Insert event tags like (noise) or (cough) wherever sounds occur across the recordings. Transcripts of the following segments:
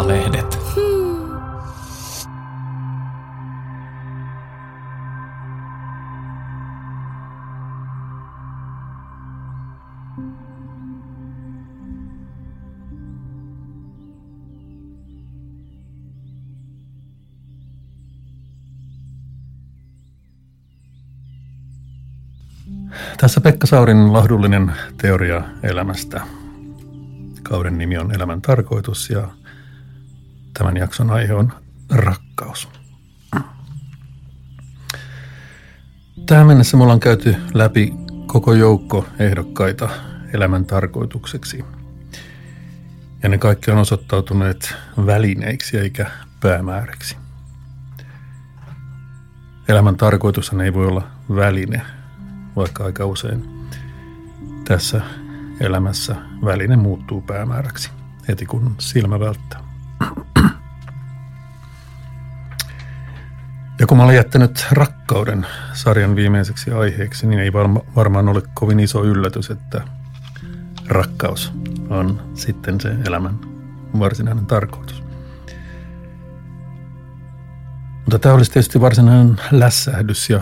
Maalehdet. Tässä Pekka Saurin lahdullinen teoria elämästä. Kauden nimi on Elämän tarkoitus ja tämän jakson aihe on rakkaus. Tähän mennessä me ollaan käyty läpi koko joukko ehdokkaita elämän tarkoitukseksi. Ja ne kaikki on osoittautuneet välineiksi eikä päämääräksi. Elämän tarkoitus ei voi olla väline – vaikka aika usein tässä elämässä väline muuttuu päämääräksi heti kun silmä välttää. Ja kun mä olen jättänyt rakkauden sarjan viimeiseksi aiheeksi, niin ei varma, varmaan ole kovin iso yllätys, että rakkaus on sitten se elämän varsinainen tarkoitus. Mutta tämä olisi tietysti varsinainen lässähdys ja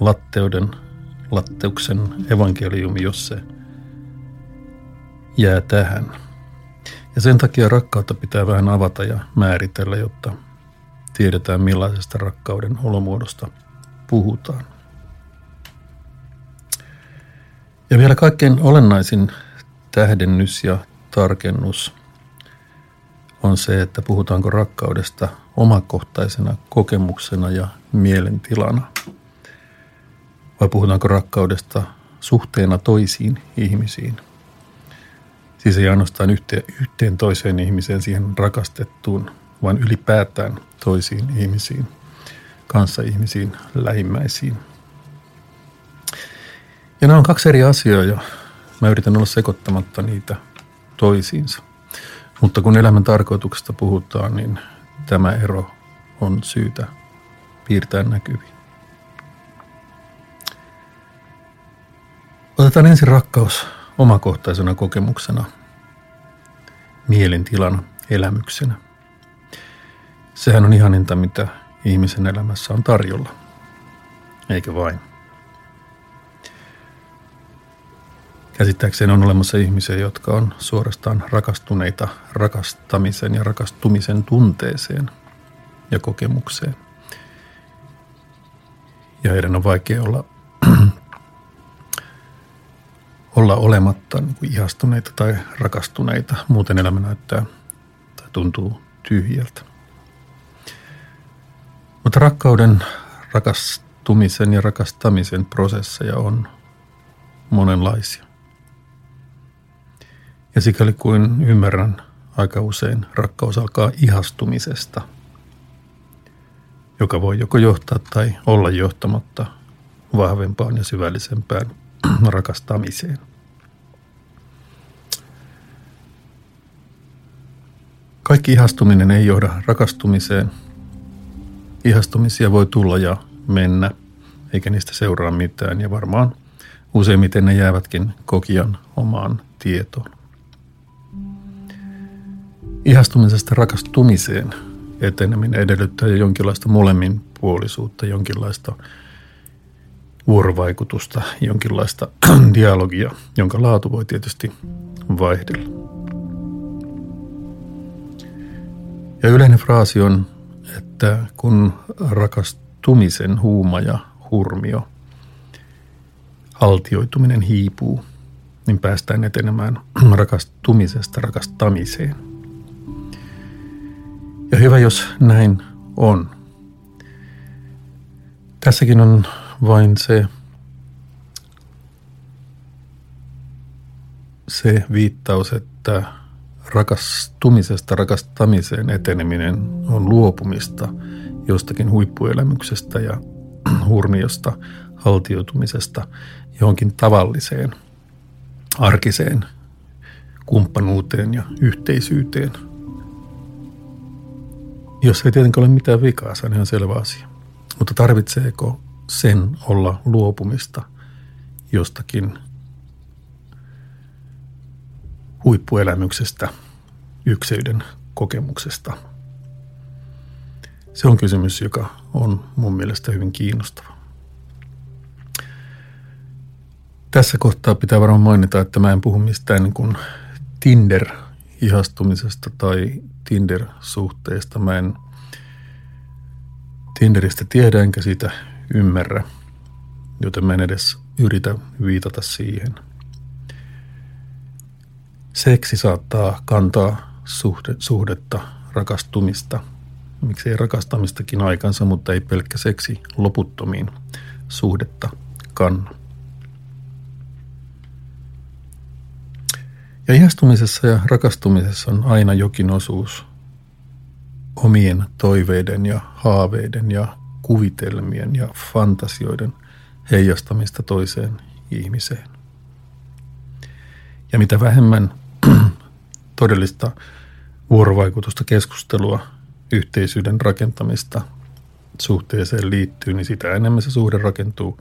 latteuden Latteuksen evankeliumi, jos se jää tähän. Ja sen takia rakkautta pitää vähän avata ja määritellä, jotta tiedetään millaisesta rakkauden olomuodosta puhutaan. Ja vielä kaikkein olennaisin tähdennys ja tarkennus on se, että puhutaanko rakkaudesta omakohtaisena kokemuksena ja mielentilana – vai puhutaanko rakkaudesta suhteena toisiin ihmisiin? Siis ei ainoastaan yhteen, yhteen toiseen ihmiseen, siihen rakastettuun, vaan ylipäätään toisiin ihmisiin, kanssa ihmisiin, lähimmäisiin. Ja nämä on kaksi eri asiaa ja mä yritän olla sekoittamatta niitä toisiinsa. Mutta kun elämän tarkoituksesta puhutaan, niin tämä ero on syytä piirtää näkyviin. Otetaan ensin rakkaus omakohtaisena kokemuksena, mielentilana, elämyksenä. Sehän on ihaninta, mitä ihmisen elämässä on tarjolla, eikä vain. Käsittääkseni on olemassa ihmisiä, jotka on suorastaan rakastuneita rakastamisen ja rakastumisen tunteeseen ja kokemukseen. Ja heidän on vaikea olla (clears throat) olla olematta niin kuin ihastuneita tai rakastuneita. Muuten elämä näyttää tai tuntuu tyhjältä. Mutta rakkauden, rakastumisen ja rakastamisen prosesseja on monenlaisia. Ja sikäli kuin ymmärrän, aika usein rakkaus alkaa ihastumisesta, joka voi joko johtaa tai olla johtamatta vahvempaan ja syvällisempään (clears throat) rakastamiseen. Kaikki ihastuminen ei johda rakastumiseen. Ihastumisia voi tulla ja mennä, eikä niistä seuraa mitään ja varmaan useimmiten ne jäävätkin kokijan omaan tietoon. Ihastumisesta rakastumiseen eteneminen edellyttää jo jonkinlaista molemminpuolisuutta, jonkinlaista vuorovaikutusta, jonkinlaista (clears throat) dialogia, jonka laatu voi tietysti vaihdella. Ja yleinen fraasi on, että kun rakastumisen huuma ja hurmio, haltioituminen hiipuu, niin päästään etenemään (clears throat) rakastumisesta rakastamiseen. Ja hyvä, jos näin on. Tässäkin on vain se, se viittaus, että rakastumisesta rakastamiseen eteneminen on luopumista jostakin huippuelämyksestä ja (clears throat) hurmiosta, haltioitumisesta johonkin tavalliseen, arkiseen kumppanuuteen ja yhteisyyteen. Jos ei tietenkään ole mitään vikaa, se on ihan selvä asia. Mutta tarvitseeko sen olla luopumista jostakin huippuelämyksestä, ykseyden kokemuksesta? Se on kysymys, joka on mun mielestä hyvin kiinnostava. Tässä kohtaa pitää varmaan mainita, että mä en puhu mistään niin kuin Tinder-ihastumisesta tai Tinder-suhteesta. Mä en Tinderistä tiedä enkä sitä ymmärrä, joten mä en edes yritä viitata siihen. Seksi saattaa kantaa suhde, suhdetta, rakastumista, miksei rakastamistakin aikansa, mutta ei pelkkä seksi loputtomiin suhdetta kanna. Ja ihastumisessa ja rakastumisessa on aina jokin osuus omien toiveiden ja haaveiden ja kuvitelmien ja fantasioiden heijastamista toiseen ihmiseen. Ja mitä vähemmän todellista vuorovaikutusta, keskustelua, yhteisyyden rakentamista suhteeseen liittyy, niin sitä enemmän se suhde rakentuu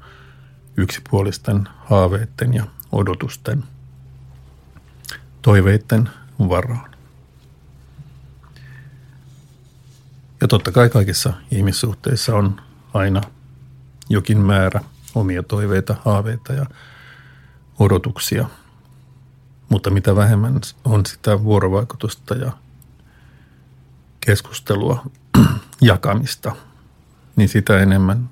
yksipuolisten haaveiden ja odotusten, toiveiden varaan. Ja totta kai kaikissa ihmissuhteissa on aina jokin määrä omia toiveita, haaveita ja odotuksia. Mutta mitä vähemmän on sitä vuorovaikutusta ja keskustelua, (clears throat) jakamista, niin sitä enemmän,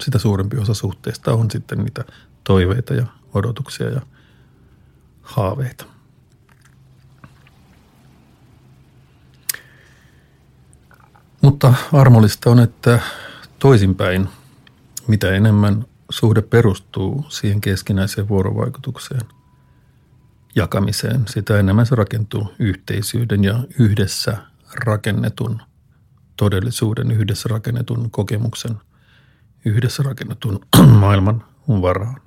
sitä suurempi osa suhteesta on sitten niitä toiveita ja odotuksia ja haaveita. Mutta armollista on, että toisinpäin, mitä enemmän suhde perustuu siihen keskinäiseen vuorovaikutukseen, jakamiseen, sitä enemmän se rakentuu yhteisyyden ja yhdessä rakennetun todellisuuden, yhdessä rakennetun kokemuksen, yhdessä rakennetun (clears throat) maailman varaan.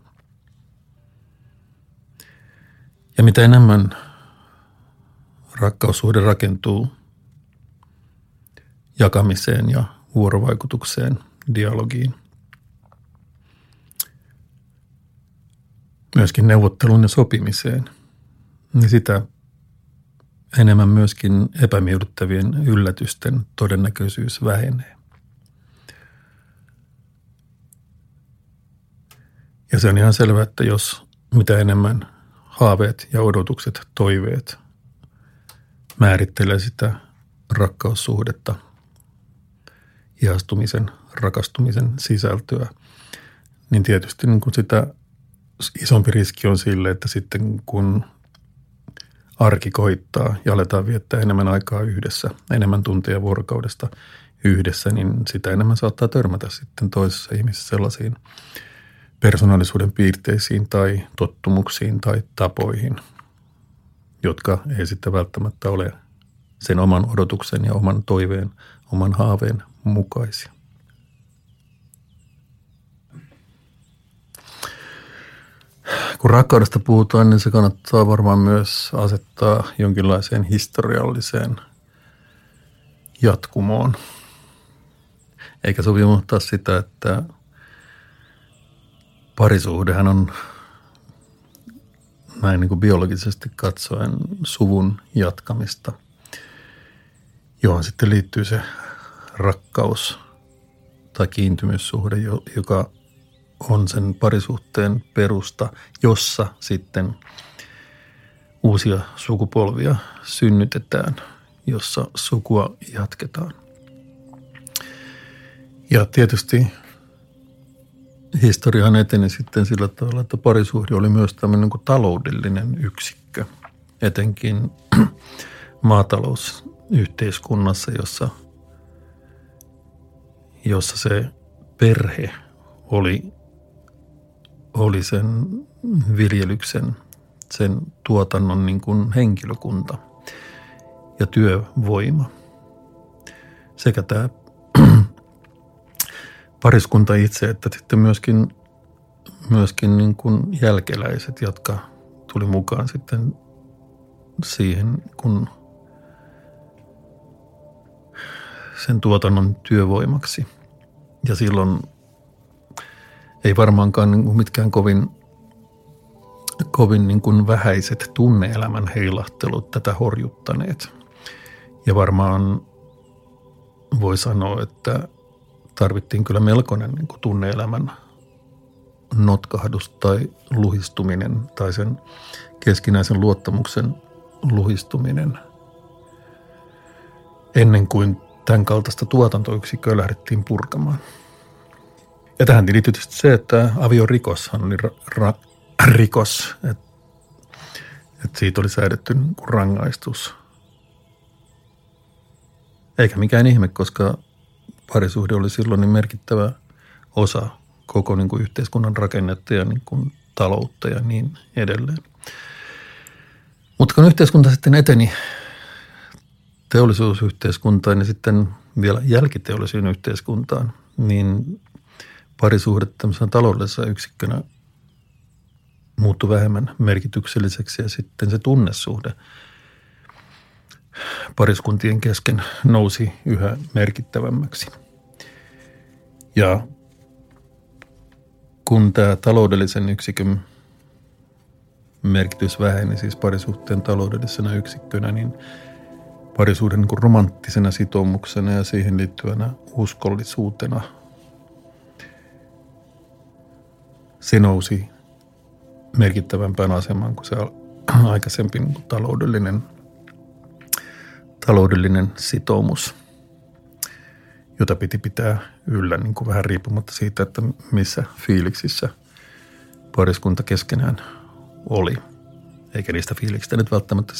Ja mitä enemmän rakkaussuhde rakentuu jakamiseen ja vuorovaikutukseen, dialogiin. Myöskin neuvottelun ja sopimiseen. Niin sitä enemmän myöskin epämiellyttävien yllätysten todennäköisyys vähenee. Ja se on ihan selvää, että jos mitä enemmän haaveet ja odotukset, toiveet määrittelee sitä rakkaussuhdetta, ihastumisen, rakastumisen sisältöä, niin tietysti niin kuin sitä isompi riski on sille, että sitten kun arki koittaa ja aletaan viettää enemmän aikaa yhdessä, enemmän tunteja vuorokaudesta yhdessä, niin sitä enemmän saattaa törmätä sitten toisessa ihmisessä sellaisiin persoonallisuuden piirteisiin tai tottumuksiin tai tapoihin, jotka ei sitten välttämättä ole sen oman odotuksen ja oman toiveen, oman haaveen mukaisia. Kun rakkaudesta puhutaan, niin se kannattaa varmaan myös asettaa jonkinlaiseen historialliseen jatkumoon. Eikä sovi unohtaa sitä, että parisuhdehan on näin niin kuin biologisesti katsoen suvun jatkamista, johon sitten liittyy se rakkaus tai kiintymyssuhde, joka on sen parisuhteen perusta, jossa sitten uusia sukupolvia synnytetään, jossa sukua jatketaan. Ja tietysti historiahan eteni sitten sillä tavalla, että parisuhde oli myös tämmöinen kuin taloudellinen yksikkö, etenkin (clears throat) maatalousyhteiskunnassa, jossa, jossa se perhe oli oli sen viljelyksen, sen tuotannon niin kuin henkilökunta ja työvoima. Sekä tämä (clears throat) pariskunta itse, että sitten myöskin, myöskin niin kuin jälkeläiset, jotka tuli mukaan sitten siihen, kun sen tuotannon työvoimaksi. Ja silloin ei varmaankaan niin kuin mitkään kovin, kovin niin kuin vähäiset tunneelämän heilahtelut tätä horjuttaneet. Ja varmaan voi sanoa, että tarvittiin kyllä melkoinen niin kuin tunneelämän notkahdus tai luhistuminen tai sen keskinäisen luottamuksen luhistuminen ennen kuin tämän kaltaista tuotantoyksikköä lähdettiin purkamaan. Ja tähän tietysti se, että aviorikoshan oli ra- ra- rikos, että et siitä oli säädetty niin rangaistus. Eikä mikään ihme, koska parisuhde oli silloin niin merkittävä osa koko niin kuin yhteiskunnan rakennetta ja niin kuin taloutta ja niin edelleen. Mutta kun yhteiskunta sitten eteni teollisuusyhteiskuntaan ja sitten vielä jälkiteollisuuden yhteiskuntaan, niin parisuhde tämmöisenä taloudellisena yksikkönä muuttui vähemmän merkitykselliseksi ja sitten se tunnesuhde pariskuntien kesken nousi yhä merkittävämmäksi. Ja kun tämä taloudellisen yksikön merkitys väheni, siis parisuhteen taloudellisena yksikkönä, niin parisuuden niin romanttisena sitoumuksena ja siihen liittyvänä uskollisuutena se nousi merkittävämpään asemaan kuin se (clears throat) aikaisempi niin taloudellinen, taloudellinen sitoumus, jota piti pitää yllä niin kuin vähän riippumatta siitä, että missä fiiliksissä pariskunta keskenään oli. Eikä niistä fiiliksistä nyt välttämättä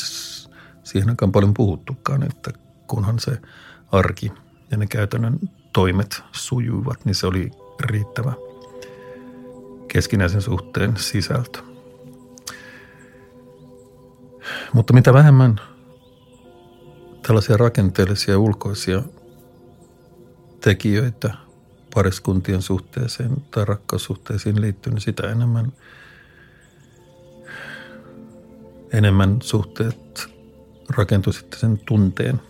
siihen aikaan paljon puhuttukaan, että kunhan se arki ja ne käytännön toimet sujuivat, niin se oli riittävä keskinäisen suhteen sisältö. Mutta mitä vähemmän tällaisia rakenteellisia ulkoisia tekijöitä pariskuntien suhteeseen tai rakkaussuhteisiin liittyy, niin sitä enemmän, enemmän suhteet rakentui sitten sen tunteen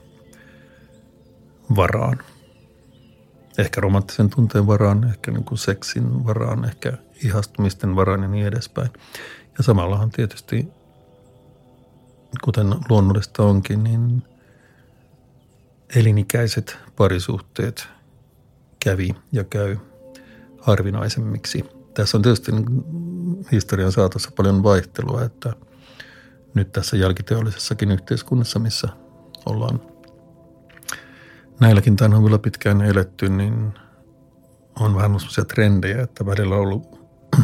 varaan. Ehkä romanttisen tunteen varaan, ehkä niin kuin seksin varaan, ehkä ihastumisten varaan ja niin edespäin. Ja samallahan tietysti, kuten luonnollista onkin, niin elinikäiset parisuhteet kävi ja käy harvinaisemmiksi. Tässä on tietysti historian saatossa paljon vaihtelua, että nyt tässä jälkiteollisessakin yhteiskunnassa, missä ollaan näilläkin tanhuilla pitkään eletty, niin on vähän sellaisia trendejä, että välillä on ollut (clears throat)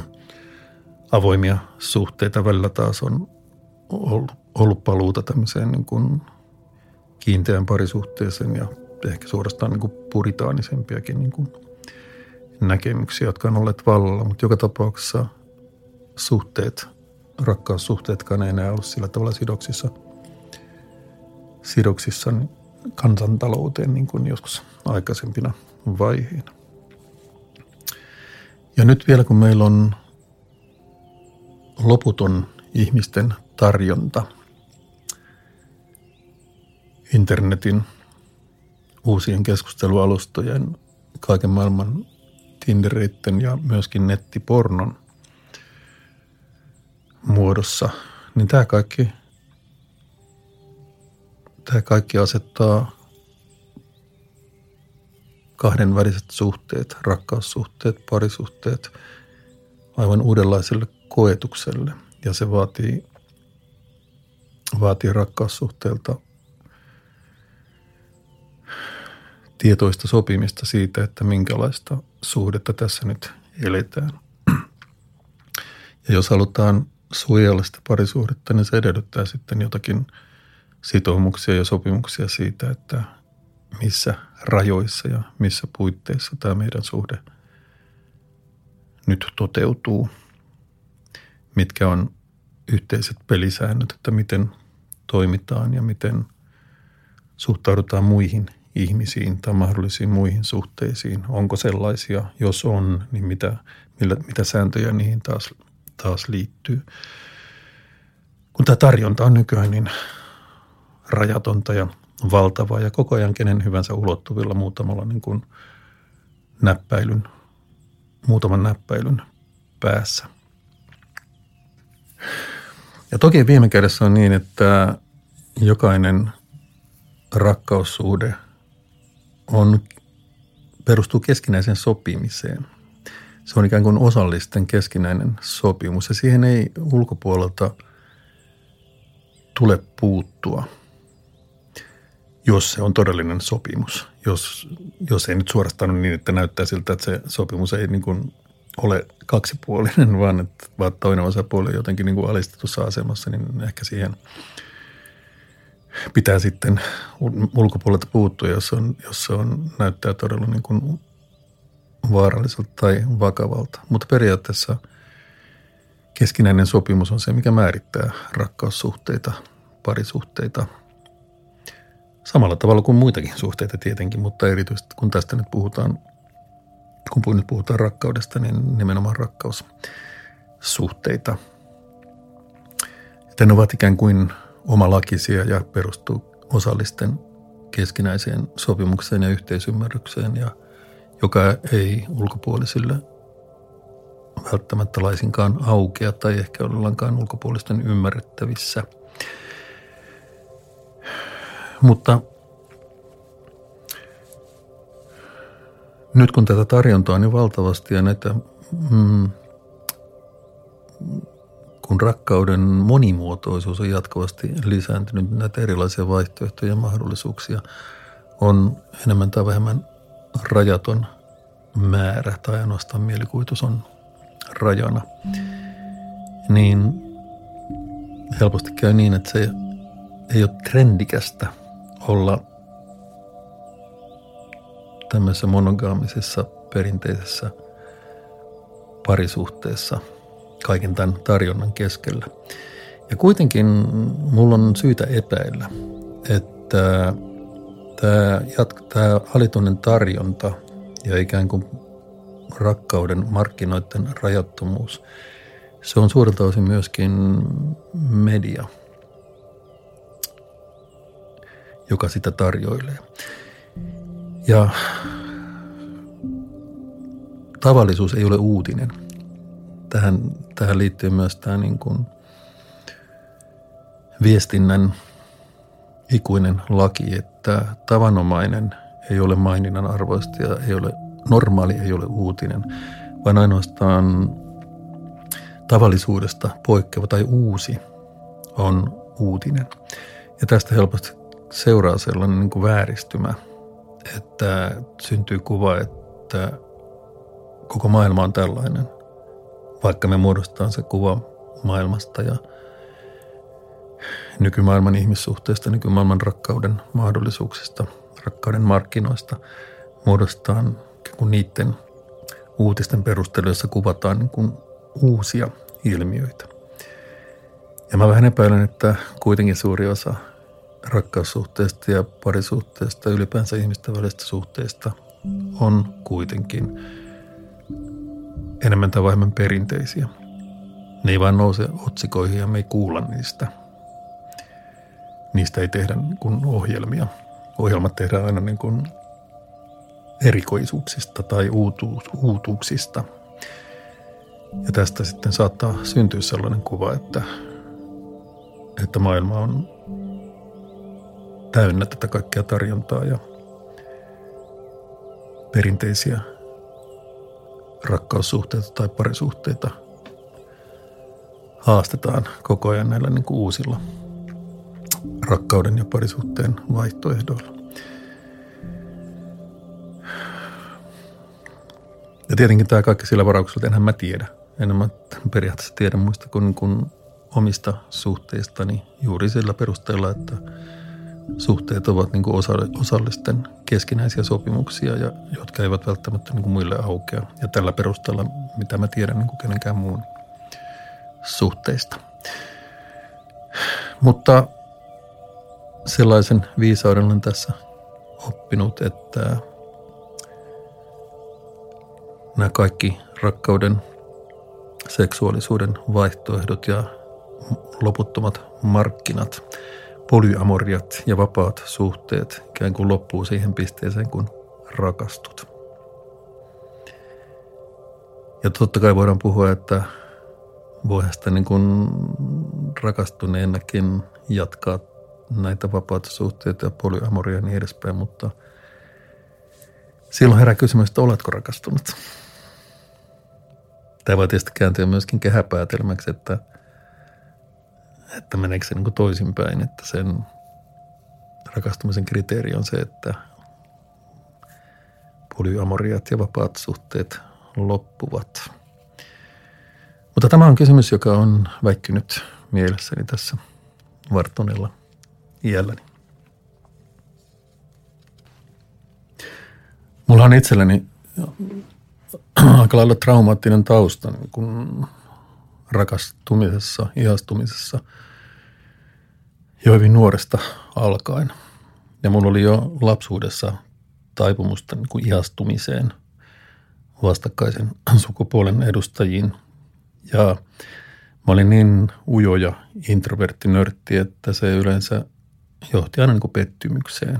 avoimia suhteita, välillä taas on ollut, ollut paluuta tämmöiseen niin kuin kiinteään parisuhteeseen ja ehkä suorastaan niin kuin puritaanisempiakin niin kuin näkemyksiä, jotka on olleet vallalla, mutta joka tapauksessa suhteet, rakkaussuhteetkaan ei enää ollut sillä tavalla sidoksissa, sidoksissa kansantalouteen niin kuin joskus aikaisempina vaiheina. Ja nyt vielä kun meillä on loputon ihmisten tarjonta internetin uusien keskustelualustojen, kaiken maailman Tindereitten ja myöskin nettipornon muodossa, niin tämä kaikki, tämä kaikki asettaa kahdenväliset suhteet, rakkaussuhteet, parisuhteet aivan uudenlaiselle koetukselle. Ja se vaatii, vaatii rakkaussuhteelta tietoista sopimista siitä, että minkälaista suhdetta tässä nyt eletään. Ja jos halutaan suojella sitä parisuhdetta, niin se edellyttää sitten jotakin sitoumuksia ja sopimuksia siitä, että missä rajoissa ja missä puitteissa tämä meidän suhde nyt toteutuu. Mitkä on yhteiset pelisäännöt, että miten toimitaan ja miten suhtaudutaan muihin ihmisiin tai mahdollisiin muihin suhteisiin. Onko sellaisia? Jos on, niin mitä, millä, mitä sääntöjä niihin taas, taas liittyy? Kun tämä tarjonta on nykyään niin rajatonta ja valtavaa ja koko ajan kenen hyvänsä ulottuvilla muutamalla niin kuin näppäilyn, muutaman näppäilyn päässä. Ja toki viime kädessä on niin, että jokainen rakkaussuhde on, perustuu keskinäiseen sopimiseen. Se on ikään kuin osallisten keskinäinen sopimus ja siihen ei ulkopuolelta tule puuttua, jos se on todellinen sopimus. Jos, jos ei nyt suorastaan niin, että näyttää siltä, että se sopimus ei niin kuin ole kaksipuolinen, vaan että vaan toinen osapuoli on jotenkin niin kuin alistetussa asemassa, niin ehkä siihen pitää sitten ulkopuolelta puuttua, jos, on, jos se on, näyttää todella niin kuin vaaralliselta tai vakavalta. Mutta periaatteessa keskinäinen sopimus on se, mikä määrittää rakkaussuhteita, parisuhteita. Samalla tavalla kuin muitakin suhteita tietenkin, mutta erityisesti kun tästä nyt puhutaan kun nyt puhutaan rakkaudesta, niin nimenomaan rakkaussuhteita. Että ne ovat ikään kuin omalakisia ja perustuu osallisten keskinäiseen sopimukseen ja yhteisymmärrykseen, ja joka ei ulkopuolisille välttämättä laisinkaan aukea tai ehkä ollenkaan ulkopuolisten ymmärrettävissä. Mutta Nyt kun tätä tarjontaa on niin valtavasti ja näitä, mm, kun rakkauden monimuotoisuus on jatkuvasti lisääntynyt, näitä erilaisia vaihtoehtoja ja mahdollisuuksia on enemmän tai vähemmän rajaton määrä tai ainoastaan mielikuvitus on rajana, niin helposti käy niin, että se ei ole trendikästä olla tämmöisessä monogaamisessa perinteisessä parisuhteessa kaiken tämän tarjonnan keskellä. Ja kuitenkin mulla on syytä epäillä, että tämä, jat- tämä alitunnen tarjonta ja ikään kuin rakkauden markkinoiden rajattomuus, se on suurelta osin myöskin media, joka sitä tarjoilee. Ja tavallisuus ei ole uutinen. Tähän, tähän liittyy myös tämä niin kuin viestinnän ikuinen laki, että tavanomainen ei ole maininnan arvoista ja ei ole, normaali ei ole uutinen, vaan ainoastaan tavallisuudesta poikkeava tai uusi on uutinen. Ja tästä helposti seuraa sellainen niin kuin vääristymä – että syntyy kuva, että koko maailma on tällainen, vaikka me muodostetaan se kuva maailmasta ja nykymaailman ihmissuhteista, nykymaailman rakkauden mahdollisuuksista, rakkauden markkinoista, muodostetaan kun niiden uutisten perusteella, kuvataan niin kuin uusia ilmiöitä. Ja mä vähän epäilen, että kuitenkin suuri osa rakkaussuhteesta ja parisuhteesta, ylipäänsä ihmisten välistä suhteista on kuitenkin enemmän tai vähemmän perinteisiä. Ne ei vain nouse otsikoihin ja me ei kuulla niistä. Niistä ei tehdä niin kuin ohjelmia. Ohjelmat tehdään aina niin kuin erikoisuuksista tai uutuus, uutuuksista. Ja tästä sitten saattaa syntyä sellainen kuva, että, että maailma on täynnä tätä kaikkea tarjontaa ja perinteisiä rakkaussuhteita tai parisuhteita haastetaan koko ajan näillä niin kuin uusilla rakkauden ja parisuhteen vaihtoehdoilla. Ja tietenkin tämä kaikki sillä varauksella, enhän mä tiedä. En mä periaatteessa tiedä muista kuin, kuin omista suhteistani juuri sillä perusteella, että – suhteet ovat niin kuin osallisten keskinäisiä sopimuksia, ja, jotka eivät välttämättä niin kuin muille aukea. Ja tällä perusteella, mitä mä tiedän niin kuin kenenkään muun suhteista. Mutta sellaisen viisauden olen tässä oppinut, että nämä kaikki rakkauden, seksuaalisuuden vaihtoehdot ja loputtomat markkinat – polyamoriat ja vapaat suhteet ikään kuin loppuu siihen pisteeseen, kun rakastut. Ja totta kai voidaan puhua, että voihan sitä niin kuin rakastuneenakin jatkaa näitä vapaata suhteita ja polyamoria ja niin edespäin, mutta silloin herää kysymys, että oletko rakastunut? Tämä voi tietysti kääntyä myöskin kehäpäätelmäksi, että, että meneekö se niin toisinpäin, että sen rakastumisen kriteeri on se, että polyamoriat ja vapaat suhteet loppuvat. Mutta tämä on kysymys, joka on väikkynyt mielessäni tässä varttuneella iälläni. Mulla on itselleni aika lailla traumaattinen tausta niin kun rakastumisessa, ihastumisessa jo hyvin nuoresta alkaen. Ja mulla oli jo lapsuudessa taipumusta niin kuin ihastumiseen vastakkaisen (clears throat) sukupuolen edustajiin. Ja mä olin niin ujo ja introvertti nörtti, että se yleensä johti aina niin kuin pettymykseen.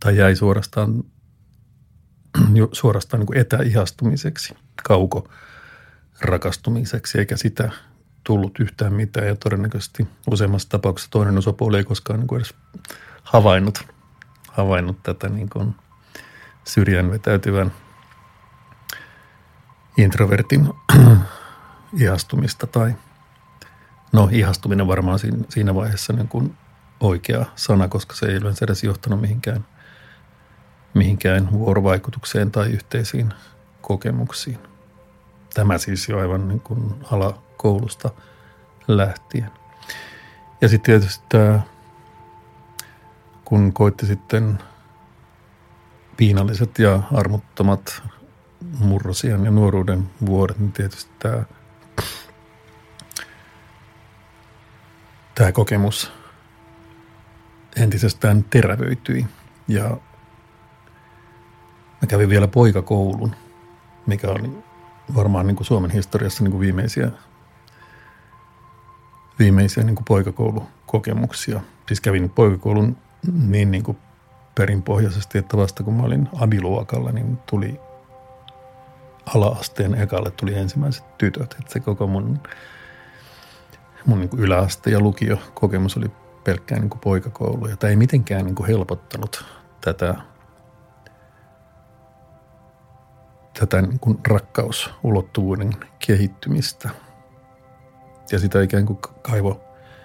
Tai jäi suorastaan, (clears throat) suorastaan niin kuin etäihastumiseksi, kauko rakastumiseksi, eikä sitä tullut yhtään mitään. Ja todennäköisesti useammassa tapauksessa toinen osapuoli ei koskaan niin kuin edes havainnut, havainnut tätä niin kuin – syrjään vetäytyvän introvertin (clears throat) ihastumista tai no ihastuminen varmaan siinä vaiheessa niin kuin oikea sana, koska se ei yleensä edes johtanut mihinkään, mihinkään vuorovaikutukseen tai yhteisiin kokemuksiin. Tämä siis jo aivan niin kuin alakoulusta lähtien. Ja sitten tietysti tämä, kun koitti sitten piinalliset ja armottomat murrosian ja nuoruuden vuodet, niin tietysti tämä, tämä kokemus entisestään terävöityi. Ja mä kävin vielä poikakoulun, mikä oli varmaan niin kuin Suomen historiassa niin kuin viimeisiä, viimeisiä niin kuin poikakoulukokemuksia. Siis kävin poikakoulun niin, niin kuin perinpohjaisesti, että vasta kun mä olin adiluokalla, niin tuli ala-asteen ekalle tuli ensimmäiset tytöt. Että se koko mun, mun niin yläaste- ja lukio-kokemus oli pelkkää niin poikakoulu. Ja tämä ei mitenkään niin helpottanut tätä, tätä niin kuin rakkausulottuvuuden kehittymistä. Ja sitä ikään kuin kaivo,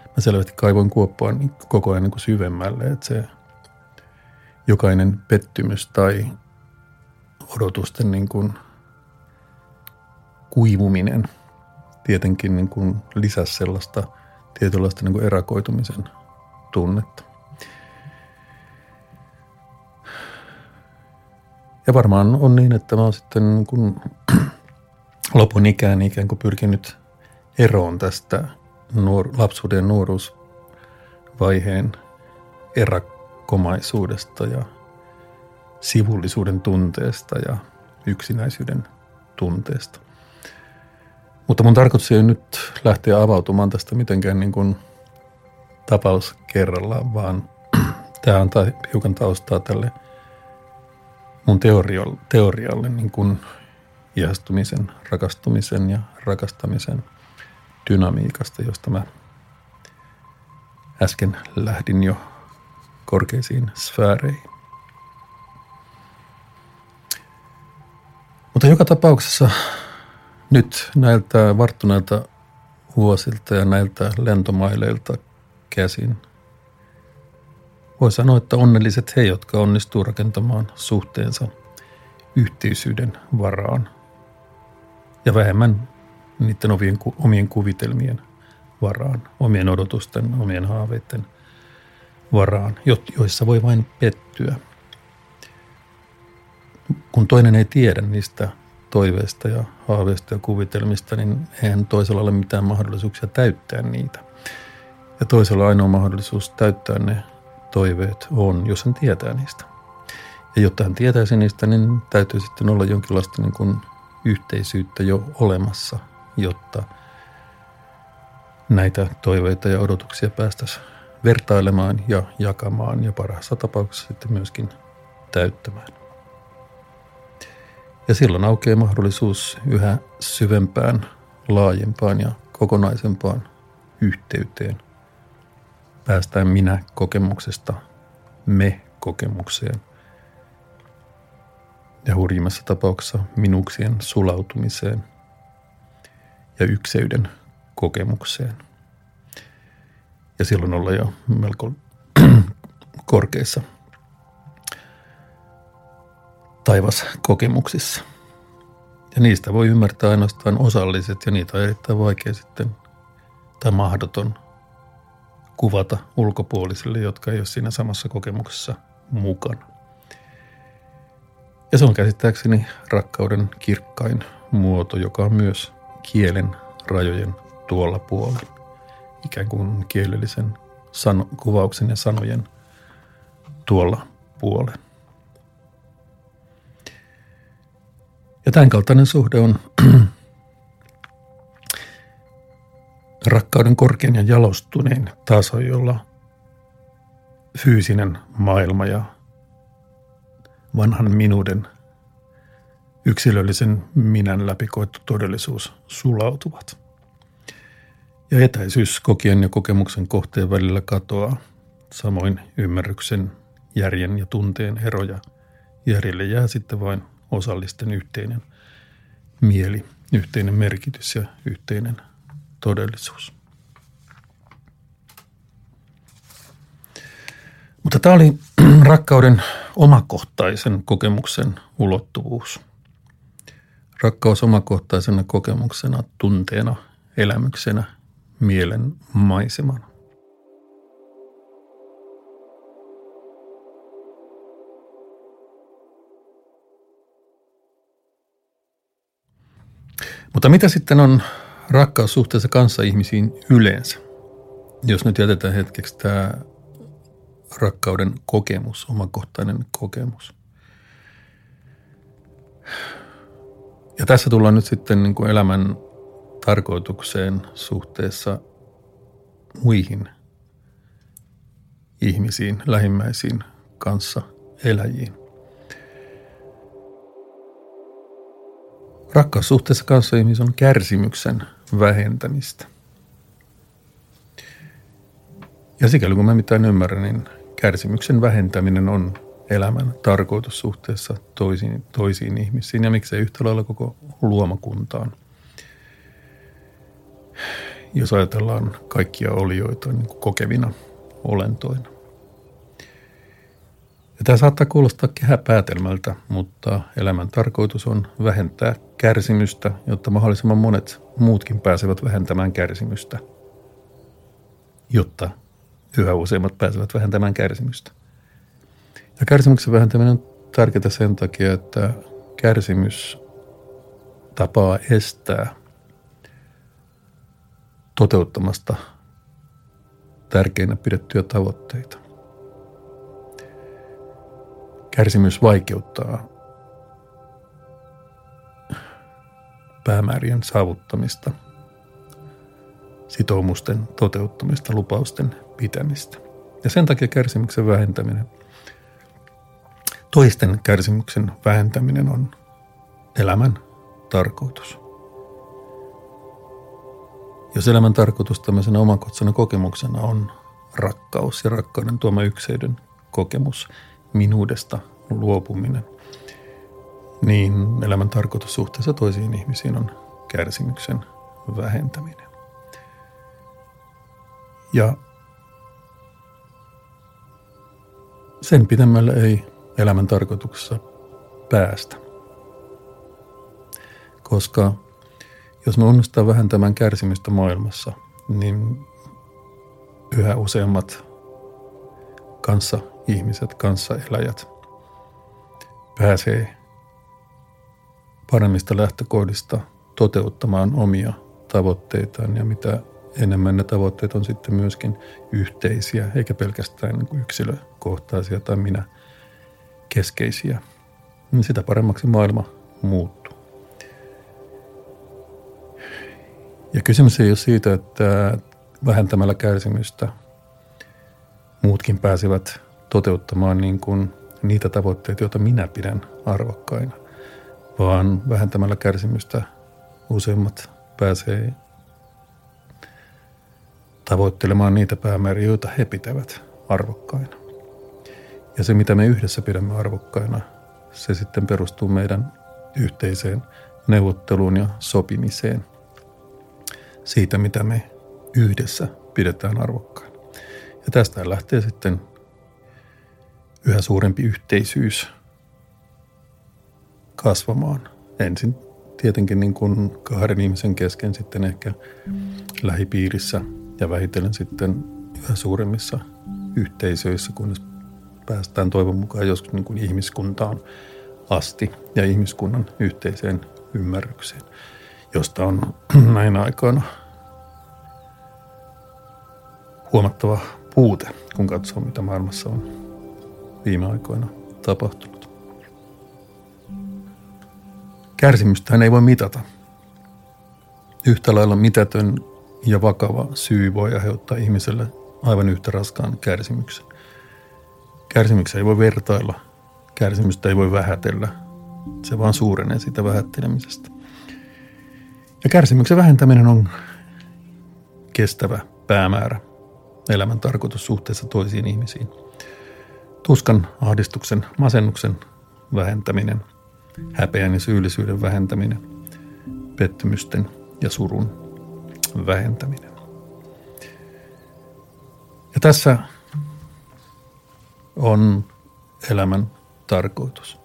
mä selvästi kaivoin kuoppaa niin koko ajan niin kuin syvemmälle, että se – jokainen pettymys tai odotusten niin kuin kuivuminen tietenkin niin kuin lisäsi sellaista tietynlaista niin kuin erakoitumisen tunnetta. Ja varmaan on niin, että mä oon sitten niin kuin (clears throat) lopun ikään ikään kuin pyrkinyt eroon tästä nuor- lapsuuden nuoruusvaiheen erak- komaisuudesta ja sivullisuuden tunteesta ja yksinäisyyden tunteesta. Mutta mun tarkoitus ei nyt lähteä avautumaan tästä mitenkään niin kuin tapaus kerrallaan, vaan (clears throat) tämä antaa hiukan taustaa tälle mun teorialle, teorialle niin kuin ihastumisen, rakastumisen ja rakastamisen dynamiikasta, josta mä äsken lähdin jo korkeisiin sfääreihin. Mutta joka tapauksessa nyt näiltä varttuneilta vuosilta ja näiltä lentomaileilta käsin voi sanoa, että onnelliset he, jotka onnistuu rakentamaan suhteensa yhteisyyden varaan ja vähemmän niiden omien, omien kuvitelmien varaan, omien odotusten, omien haaveiden varaan, joissa voi vain pettyä. Kun toinen ei tiedä niistä toiveista ja haaveista ja kuvitelmista, niin eihän toisella ole mitään mahdollisuuksia täyttää niitä. Ja toisella ainoa mahdollisuus täyttää ne toiveet on, jos hän tietää niistä. Ja jotta hän tietäisi niistä, niin täytyy sitten olla jonkinlaista niin kuin yhteisyyttä jo olemassa, jotta näitä toiveita ja odotuksia päästäisiin vertailemaan ja jakamaan ja parhaassa tapauksessa sitten myöskin täyttämään. Ja silloin aukeaa mahdollisuus yhä syvempään, laajempaan ja kokonaisempaan yhteyteen päästään minä-kokemuksesta me-kokemukseen. Ja hurjimmassa tapauksessa minuksien sulautumiseen ja ykseyden kokemukseen. Ja silloin olla jo melko (clears throat) korkeissa taivaskokemuksissa. Ja niistä voi ymmärtää ainoastaan osalliset ja niitä on erittäin vaikea sitten tai mahdoton kuvata ulkopuolisille, jotka ei ole siinä samassa kokemuksessa mukana. Ja se on käsittääkseni rakkauden kirkkain muoto, joka on myös kielen rajojen tuolla puolella. Ikään kuin kielellisen sano, kuvauksen ja sanojen tuolla puolella. Ja tämän kaltainen suhde on rakkauden korkein ja jalostunein taso, jolla fyysinen maailma ja vanhan minuuden yksilöllisen minän läpikoettu todellisuus sulautuvat. Ja etäisyys kokien ja kokemuksen kohteen välillä katoaa, samoin ymmärryksen, järjen ja tunteen eroja. Järjelle jää sitten vain osallisten yhteinen mieli, yhteinen merkitys ja yhteinen todellisuus. Mutta tämä oli (clears throat) rakkauden omakohtaisen kokemuksen ulottuvuus. Rakkaus omakohtaisena kokemuksena, tunteena, elämyksenä, mielen maisemana. Mutta mitä sitten on rakkaus suhteessa kanssaihmisiin yleensä? Jos nyt jätetään hetkeksi tämä rakkauden kokemus, omakohtainen kokemus. Ja tässä tullaan nyt sitten niin kuin elämän tarkoitukseen suhteessa muihin ihmisiin, lähimmäisiin kanssa eläjiin. Rakkaus suhteessa kanssa ihmisen on kärsimyksen vähentämistä. Ja sikäli kun mä mitään ymmärrän, niin kärsimyksen vähentäminen on elämän tarkoitus suhteessa toisiin, toisiin ihmisiin ja miksei yhtä lailla koko luomakuntaan. Jos ajatellaan kaikkia olioita niin kokevina olentoina. Ja tämä saattaa kuulostaa kehäpäätelmältä, mutta elämän tarkoitus on vähentää kärsimystä, jotta mahdollisimman monet muutkin pääsevät vähentämään kärsimystä, jotta yhä useimmat pääsevät vähentämään kärsimystä. Ja kärsimyksen vähentäminen on tärkeää sen takia, että kärsimys tapaa estää toteuttamasta tärkeinä pidettyjä tavoitteita. Kärsimys vaikeuttaa päämäärien saavuttamista, sitoumusten toteuttamista, lupausten pitämistä. Ja sen takia kärsimyksen vähentäminen, toisten kärsimyksen vähentäminen on elämän tarkoitus. Jos elämän tarkoitus tämmöisenä omakohtaisena kokemuksena on rakkaus ja rakkauden tuoma ykseyden kokemus, minuudesta luopuminen, niin elämän tarkoitus suhteessa toisiin ihmisiin on kärsimyksen vähentäminen. Ja sen pidemmälle ei elämän tarkoituksessa päästä. Koska jos me onnistutaan vähentämään kärsimystä maailmassa, niin yhä useammat kanssa ihmiset, kanssa eläjät pääsee paremmista lähtökohdista toteuttamaan omia tavoitteitaan ja mitä enemmän ne tavoitteet on sitten myöskin yhteisiä, eikä pelkästään niin yksilökohtaisia tai minä keskeisiä, niin sitä paremmaksi maailma muuttuu. Ja kysymys ei ole siitä, että vähentämällä kärsimystä muutkin pääsevät toteuttamaan niin kuin niitä tavoitteita, joita minä pidän arvokkaina, vaan vähentämällä kärsimystä useimmat pääsee tavoittelemaan niitä päämääriä, joita he pitävät arvokkaina. Ja se, mitä me yhdessä pidämme arvokkaina, se sitten perustuu meidän yhteiseen neuvotteluun ja sopimiseen siitä, mitä me yhdessä pidetään arvokkaina. Ja tästä lähtee sitten yhä suurempi yhteisyys kasvamaan. Ensin tietenkin niin kuin kahden ihmisen kesken, sitten ehkä lähipiirissä ja vähitellen sitten yhä suuremmissa yhteisöissä, kunnes päästään toivon mukaan joskus niin kuin ihmiskuntaan asti ja ihmiskunnan yhteiseen ymmärrykseen, josta on (clears throat) näin aikoina huomattava puute, kun katsoo, mitä maailmassa on viime aikoina tapahtunut. Kärsimystähän ei voi mitata. Yhtä lailla mitätön ja vakava syy voi aiheuttaa ihmiselle aivan yhtä raskaan kärsimyksen. Kärsimyksiä ei voi vertailla, kärsimystä ei voi vähätellä. Se vaan suurenee siitä vähättelemisestä. Ja kärsimyksen vähentäminen on kestävä päämäärä, elämän tarkoitus suhteessa toisiin ihmisiin. Tuskan, ahdistuksen, masennuksen vähentäminen, häpeän ja syyllisyyden vähentäminen, pettymysten ja surun vähentäminen. Ja tässä on elämän tarkoitus.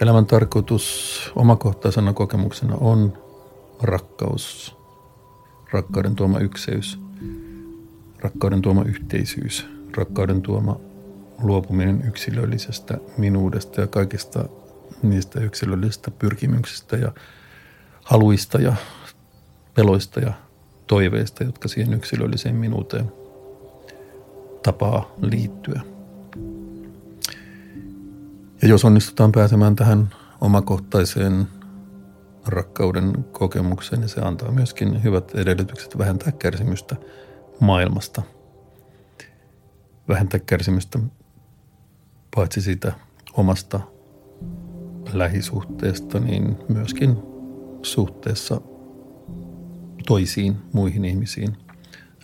Elämän tarkoitus omakohtaisena kokemuksena on rakkaus, rakkauden tuoma ykseys, rakkauden tuoma yhteisyys, rakkauden tuoma luopuminen yksilöllisestä minuudesta ja kaikista niistä yksilöllisistä pyrkimyksistä ja haluista ja peloista ja toiveista, jotka siihen yksilölliseen minuuteen tapaa liittyä. Ja jos onnistutaan pääsemään tähän omakohtaiseen rakkauden kokemukseen, niin se antaa myöskin hyvät edellytykset vähentää kärsimystä maailmasta. Vähentää kärsimystä paitsi siitä omasta lähisuhteesta, niin myöskin suhteessa toisiin muihin ihmisiin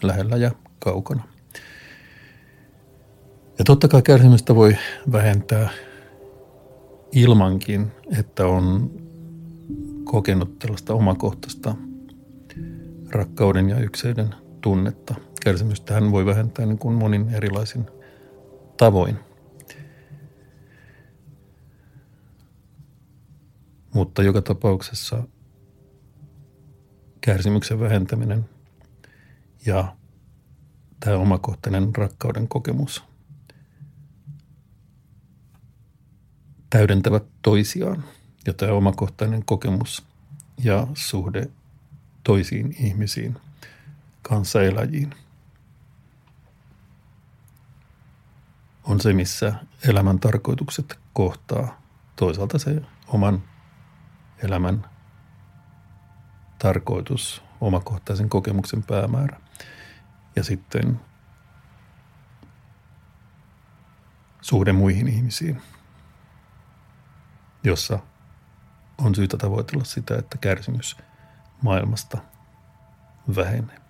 lähellä ja kaukana. Ja totta kai kärsimystä voi vähentää ilmankin, että on kokenut tällaista omakohtaista rakkauden ja ykseyden tunnetta. Kärsimystähän voi vähentää niin kuin monin erilaisin tavoin. Mutta joka tapauksessa kärsimyksen vähentäminen ja tämä omakohtainen rakkauden kokemus täydentävät toisiaan. Ja tämä omakohtainen kokemus ja suhde toisiin ihmisiin, kanssaeläjiin, on se, missä elämän tarkoitukset kohtaa. Toisaalta se oman elämän tarkoitus, omakohtaisen kokemuksen päämäärä. Ja sitten suhde muihin ihmisiin, jossa on syytä tavoitella sitä, että kärsimys maailmasta vähenee.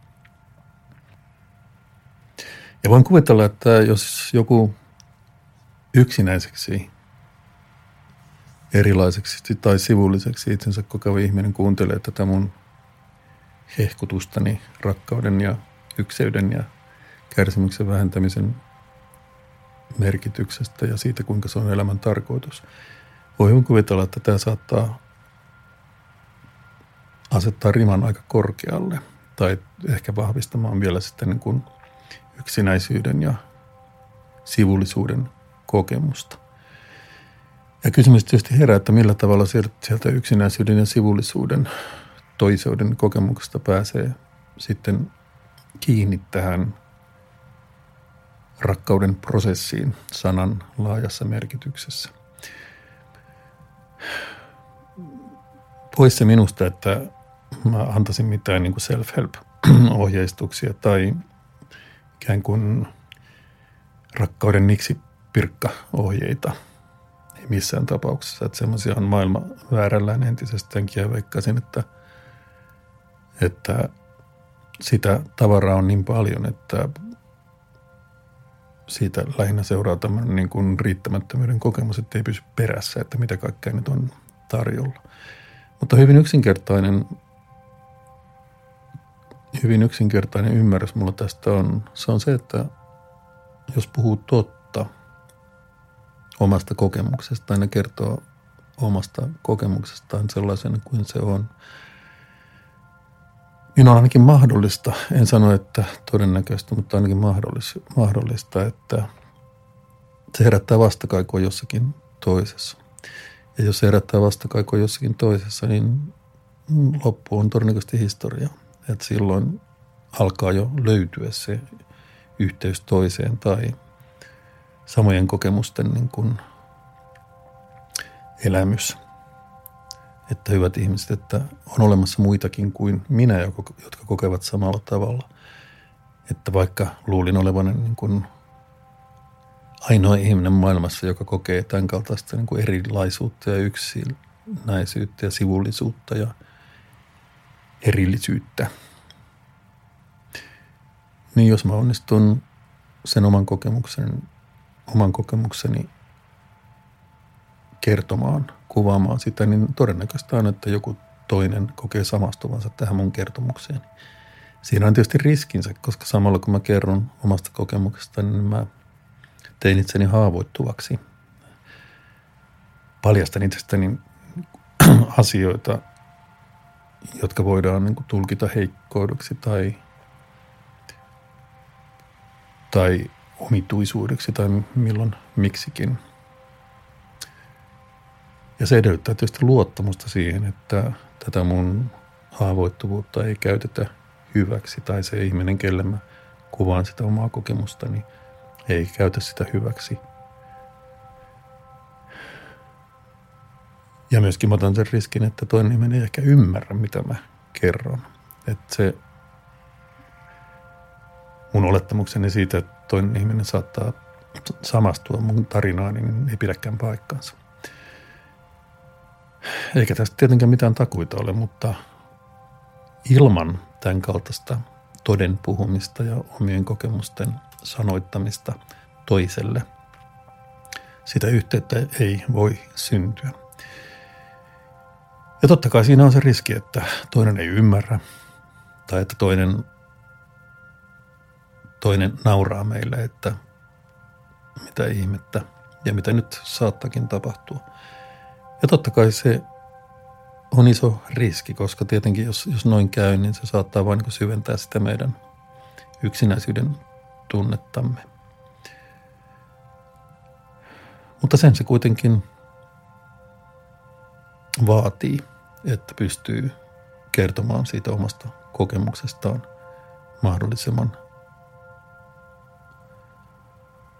Ja voin kuvitella, että jos joku yksinäiseksi, erilaiseksi tai sivulliseksi itsensä kokeva ihminen kuuntelee tätä mun hehkutustani rakkauden ja ykseyden ja kärsimyksen vähentämisen merkityksestä ja siitä, kuinka se on elämän tarkoitus. Voi kuvitella, että tämä saattaa asettaa riman aika korkealle tai ehkä vahvistamaan vielä sitten niin kuin yksinäisyyden ja sivullisuuden kokemusta. Ja kysymys tietysti herää, että millä tavalla sieltä yksinäisyyden ja sivullisuuden toiseuden kokemuksesta pääsee sitten kiinni tähän rakkauden prosessiin sanan laajassa merkityksessä. Pois se minusta, että mä antaisin mitään niin kuin self-help-ohjeistuksia tai ikään kuin rakkauden niksi pirkka-ohjeita. Ei missään tapauksessa, että semmoisia on maailma väärällään entisestäänkin ja veikkaisin, että – että sitä tavaraa on niin paljon, että siitä lähinnä seuraa tämmöinen niin kuin riittämättömyyden kokemus, että ei pysy perässä, että mitä kaikkea nyt on tarjolla. Mutta hyvin yksinkertainen, hyvin yksinkertainen ymmärrys mulla tästä on, se on se, että jos puhuu totta omasta kokemuksesta, ne kertoo omasta kokemuksestaan sellaisena kuin se on, niin on ainakin mahdollista, en sano, että todennäköistä, mutta ainakin mahdollista, että se herättää vastakaikua jossakin toisessa. Ja jos se herättää vastakaikua jossakin toisessa, niin loppu on todennäköisesti historia. Että silloin alkaa jo löytyä se yhteys toiseen tai samojen kokemusten niin kuin elämys. Että hyvät ihmiset, että on olemassa muitakin kuin minä, jotka kokevat samalla tavalla. Että vaikka luulin olevan niin kuin ainoa ihminen maailmassa, joka kokee tämän kaltaista niin kuin erilaisuutta ja yksinäisyyttä ja sivullisuutta ja erillisyyttä. Niin jos mä onnistun sen oman kokemuksen, oman kokemukseni kertomaan, kuvaamaan sitä, niin todennäköistä on, että joku toinen kokee samastuvansa tähän mun kertomukseen. Siinä on tietysti riskinsä, koska samalla kun mä kerron omasta kokemuksesta, niin mä – tein itseni haavoittuvaksi. Paljastan itsestäni (clears throat) asioita, jotka voidaan niin tulkita heikkoudeksi tai, tai omituisuudeksi tai milloin miksikin. Ja se edellyttää tietysti luottamusta siihen, että tätä mun haavoittuvuutta ei käytetä hyväksi tai se ihminen, kelle mä kuvaan sitä omaa kokemustani ei käytä sitä hyväksi. Ja myöskin mä otan sen riskin, että toinen ihminen ei ehkä ymmärrä, mitä mä kerron. Että se mun olettamukseni siitä, että toinen ihminen saattaa samastua mun tarinaan, niin ei pidäkään paikkaansa. Eikä tästä tietenkään mitään takuita ole, mutta ilman tämän kaltaista toden puhumista ja omien kokemusten sanoittamista toiselle. Sitä yhteyttä ei voi syntyä. Ja totta kai siinä on se riski, että toinen ei ymmärrä tai että toinen, toinen nauraa meille, että mitä ihmettä ja mitä nyt saattakin tapahtua. Ja totta kai se on iso riski, koska tietenkin jos, jos noin käy, niin se saattaa vain niin syventää sitä meidän yksinäisyyden tunnettamme. Mutta sen se kuitenkin vaatii, että pystyy kertomaan siitä omasta kokemuksestaan mahdollisimman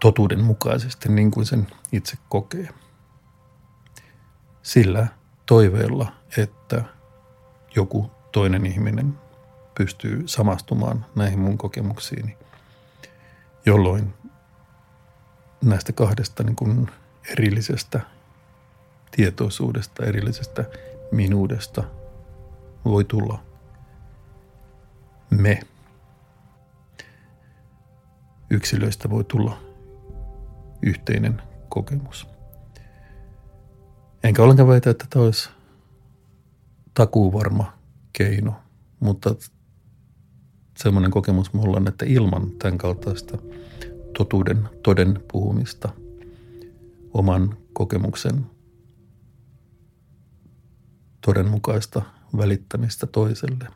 totuudenmukaisesti niin kuin sen itse kokee. Sillä toiveella, että joku toinen ihminen pystyy samastumaan näihin mun kokemuksiini, jolloin näistä kahdesta niin kuin erillisestä tietoisuudesta, erillisestä minuudesta voi tulla me. Yksilöistä voi tulla yhteinen kokemus. Enkä ollenkaan väitä, että tämä olisi takuuvarma keino, mutta semmoinen kokemus mulla on, että ilman tämän kaltaista totuuden, toden puhumista, oman kokemuksen todenmukaista välittämistä toiselle,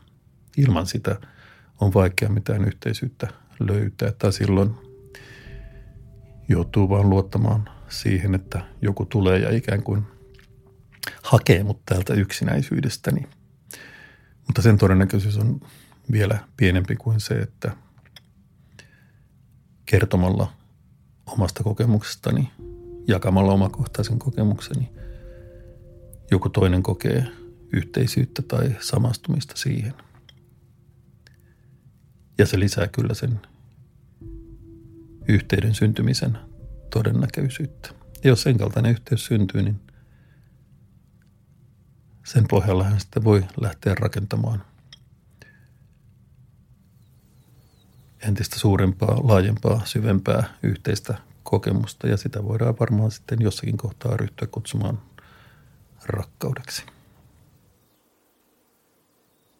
ilman sitä on vaikea mitään yhteisyyttä löytää. Tai silloin joutuu vaan luottamaan siihen, että joku tulee ja ikään kuin – hakee mut täältä yksinäisyydestäni. Mutta sen todennäköisyys on vielä pienempi kuin se, että kertomalla omasta kokemuksestani, jakamalla omakohtaisen kokemukseni, joku toinen kokee yhteisyyttä tai samastumista siihen. Ja se lisää kyllä sen yhteyden syntymisen todennäköisyyttä. Ja jos sen kaltainen yhteys syntyy, niin sen pohjalla hän sitten voi lähteä rakentamaan entistä suurempaa, laajempaa, syvempää yhteistä kokemusta ja sitä voidaan varmaan sitten jossakin kohtaa ryhtyä kutsumaan rakkaudeksi.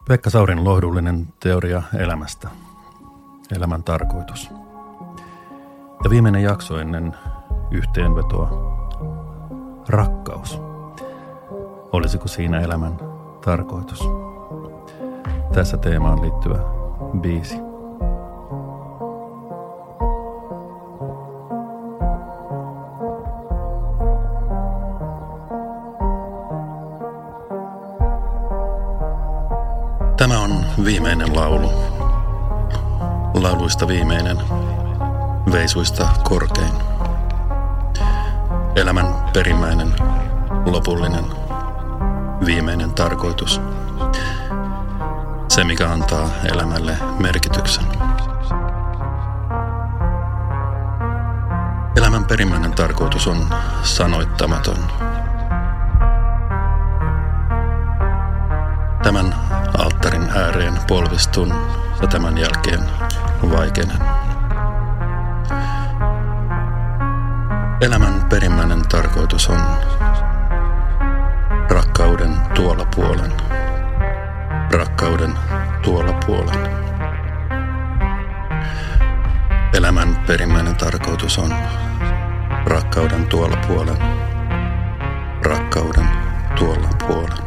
Pekka Saurin lohdullinen teoria elämästä, elämän tarkoitus. Ja viimeinen jakso ennen yhteenvetoa, rakkaus. Olisiko siinä elämän tarkoitus? Tässä teemaan liittyvä biisi. Tämä on viimeinen laulu. Lauluista viimeinen, veisuista korkein. Elämän perimmäinen, lopullinen, viimeinen tarkoitus. Se, mikä antaa elämälle merkityksen. Elämän perimmäinen tarkoitus on sanoittamaton. Tämän alttarin ääreen polvistun ja tämän jälkeen vaikenen. Elämän perimmäinen tarkoitus on rakkauden tuolla puolen. Rakkauden tuolla puolen. Elämän perimmäinen tarkoitus on rakkauden tuolla puolen. Rakkauden tuolla puolen.